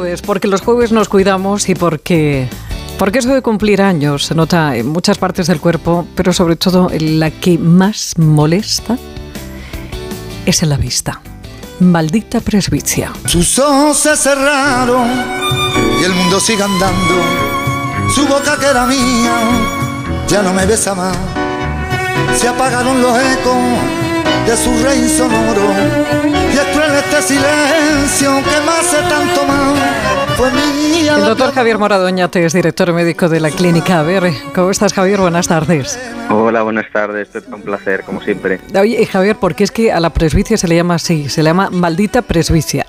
jueves, porque los jueves nos cuidamos y porque, porque eso de cumplir años se nota en muchas partes del cuerpo, pero sobre todo en la que más molesta es en la vista. Maldita presbicia. Sus ojos se cerraron y el mundo sigue andando. Su boca que era mía ya no me besa más. Se apagaron los ecos de su rey sonoro y es cruel este silencio que me hace tanto mal. Fue mía. El doctor Javier Moradoñate es director médico de la clínica. A ver, ¿cómo estás Javier? Buenas tardes. Hola, buenas tardes. Pepe, un placer, como siempre. Oye, y Javier, ¿por qué es que a la presbicia se le llama así? Se le llama maldita presbicia,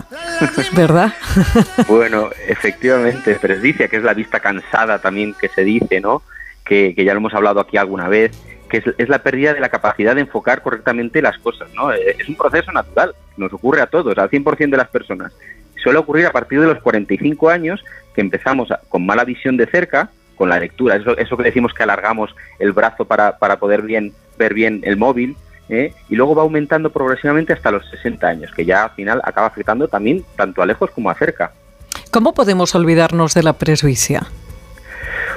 ¿verdad? bueno, efectivamente, presbicia, que es la vista cansada también que se dice, ¿no? Que, que ya lo hemos hablado aquí alguna vez que es, la pérdida de la capacidad de enfocar correctamente las cosas. ¿no? Eh, es un proceso natural, nos ocurre a todos, al 100% de las personas. Suele ocurrir a partir de los 45 años que empezamos con mala visión de cerca, con la lectura, eso, que decimos que alargamos el brazo para, para poder bien, ver bien el móvil, ¿eh? y luego va aumentando progresivamente hasta los 60 años, que ya al final acaba afectando también tanto a lejos como a cerca. ¿Cómo podemos olvidarnos de la presbicia?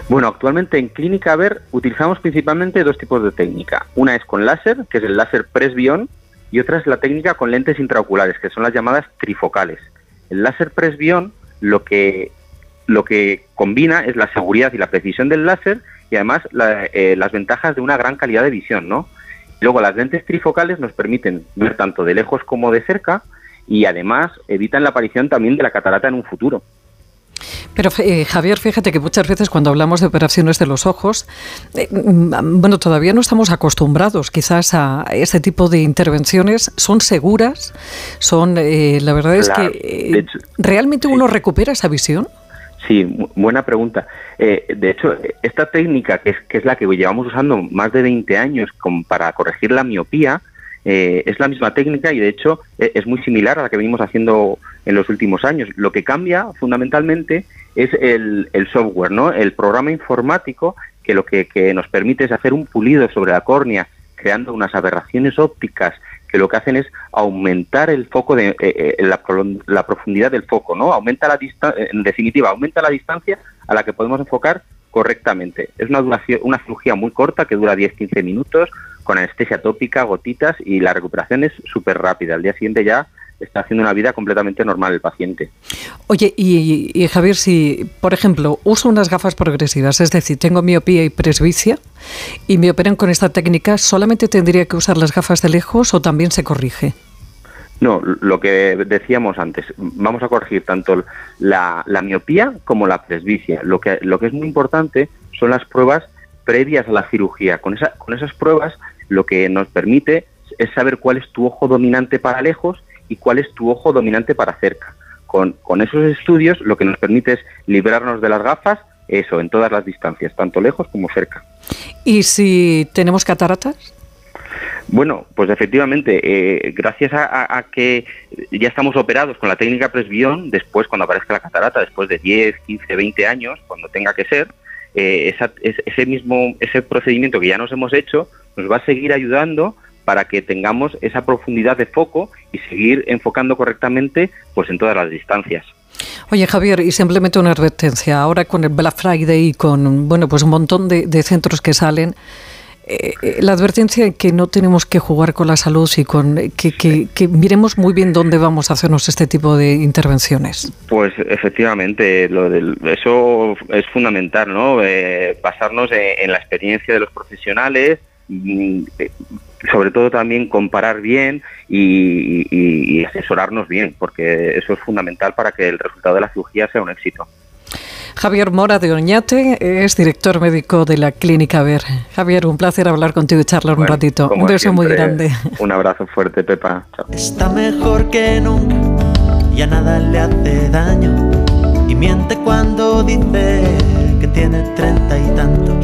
Bueno, actualmente en Clínica Ver utilizamos principalmente dos tipos de técnica. Una es con láser, que es el láser Presbion, y otra es la técnica con lentes intraoculares, que son las llamadas trifocales. El láser Presbion lo que, lo que combina es la seguridad y la precisión del láser y además eh, las ventajas de una gran calidad de visión, ¿no? Luego las lentes trifocales nos permiten ver tanto de lejos como de cerca y además evitan la aparición también de la catarata en un futuro. Pero eh, Javier, fíjate que muchas veces cuando hablamos de operaciones de los ojos, eh, mm, bueno, todavía no estamos acostumbrados quizás a este tipo de intervenciones. ¿Son seguras? ¿Son, eh, la verdad es que realmente uno recupera esa visión? Sí, buena pregunta. de hecho, esta técnica, que es, que es la que llevamos usando más de 20 años para corregir la miopía, eh, es la misma técnica y de hecho e, es muy similar a la que venimos haciendo en los últimos años. Lo que cambia fundamentalmente es el, software, ¿no? el programa informático que lo que, nos permite es hacer un pulido sobre la córnea creando unas aberraciones ópticas que lo que hacen es aumentar el foco de eh, eh, la, profundidad del foco, ¿no? Aumenta la distancia, en definitiva, aumenta la distancia a la que podemos enfocar correctamente. Es una duración, una cirugía muy corta que dura 10-15 minutos, con anestesia tópica, gotitas y la recuperación es súper rápida. Al día siguiente ya está haciendo una vida completamente normal el paciente. Oye, y, Javier, si, por ejemplo, uso unas gafas progresivas, es decir, tengo miopía y presbicia y me operan con esta técnica, ¿solamente tendría que usar las gafas de lejos o también se corrige? No, lo que decíamos antes, vamos a corregir tanto la, la miopía como la presbicia. Lo que, lo que es muy importante son las pruebas previas a la cirugía. Con, esa, con esas pruebas lo que nos permite es saber cuál es tu ojo dominante para lejos y cuál es tu ojo dominante para cerca. Con, esos estudios lo que nos permite es librarnos de las gafas, eso, en todas las distancias, tanto lejos como cerca. ¿Y si tenemos cataratas? Bueno, pues efectivamente, eh, gracias a, que ya estamos operados con la técnica Presbión, después cuando aparezca la catarata, después de 10, 15, 20 años, cuando tenga que ser, eh, ese mismo ese procedimiento que ya nos hemos hecho nos va a seguir ayudando para que tengamos esa profundidad de foco y seguir enfocando correctamente pues en todas las distancias. Oye Javier, y simplemente una advertencia, ahora con el Black Friday y con bueno pues un montón de, centros que salen, eh, eh, la advertencia es que no tenemos que jugar con la salud y con que, miremos muy bien dónde vamos a hacernos este tipo de intervenciones. Pues efectivamente, lo eso es fundamental, ¿no? Eh, basarnos en, la experiencia de los profesionales, eh, sobre todo también comparar bien y, asesorarnos bien, porque eso es fundamental para que el resultado de la cirugía sea un éxito. Javier Mora de Oñate es director médico de la Clínica Ver. Javier, un placer hablar contigo y charlar un ratito. Un beso muy grande. Un abrazo fuerte, Pepa. Está mejor que nunca, ya nada le hace daño y miente cuando dice que tiene treinta y tantos.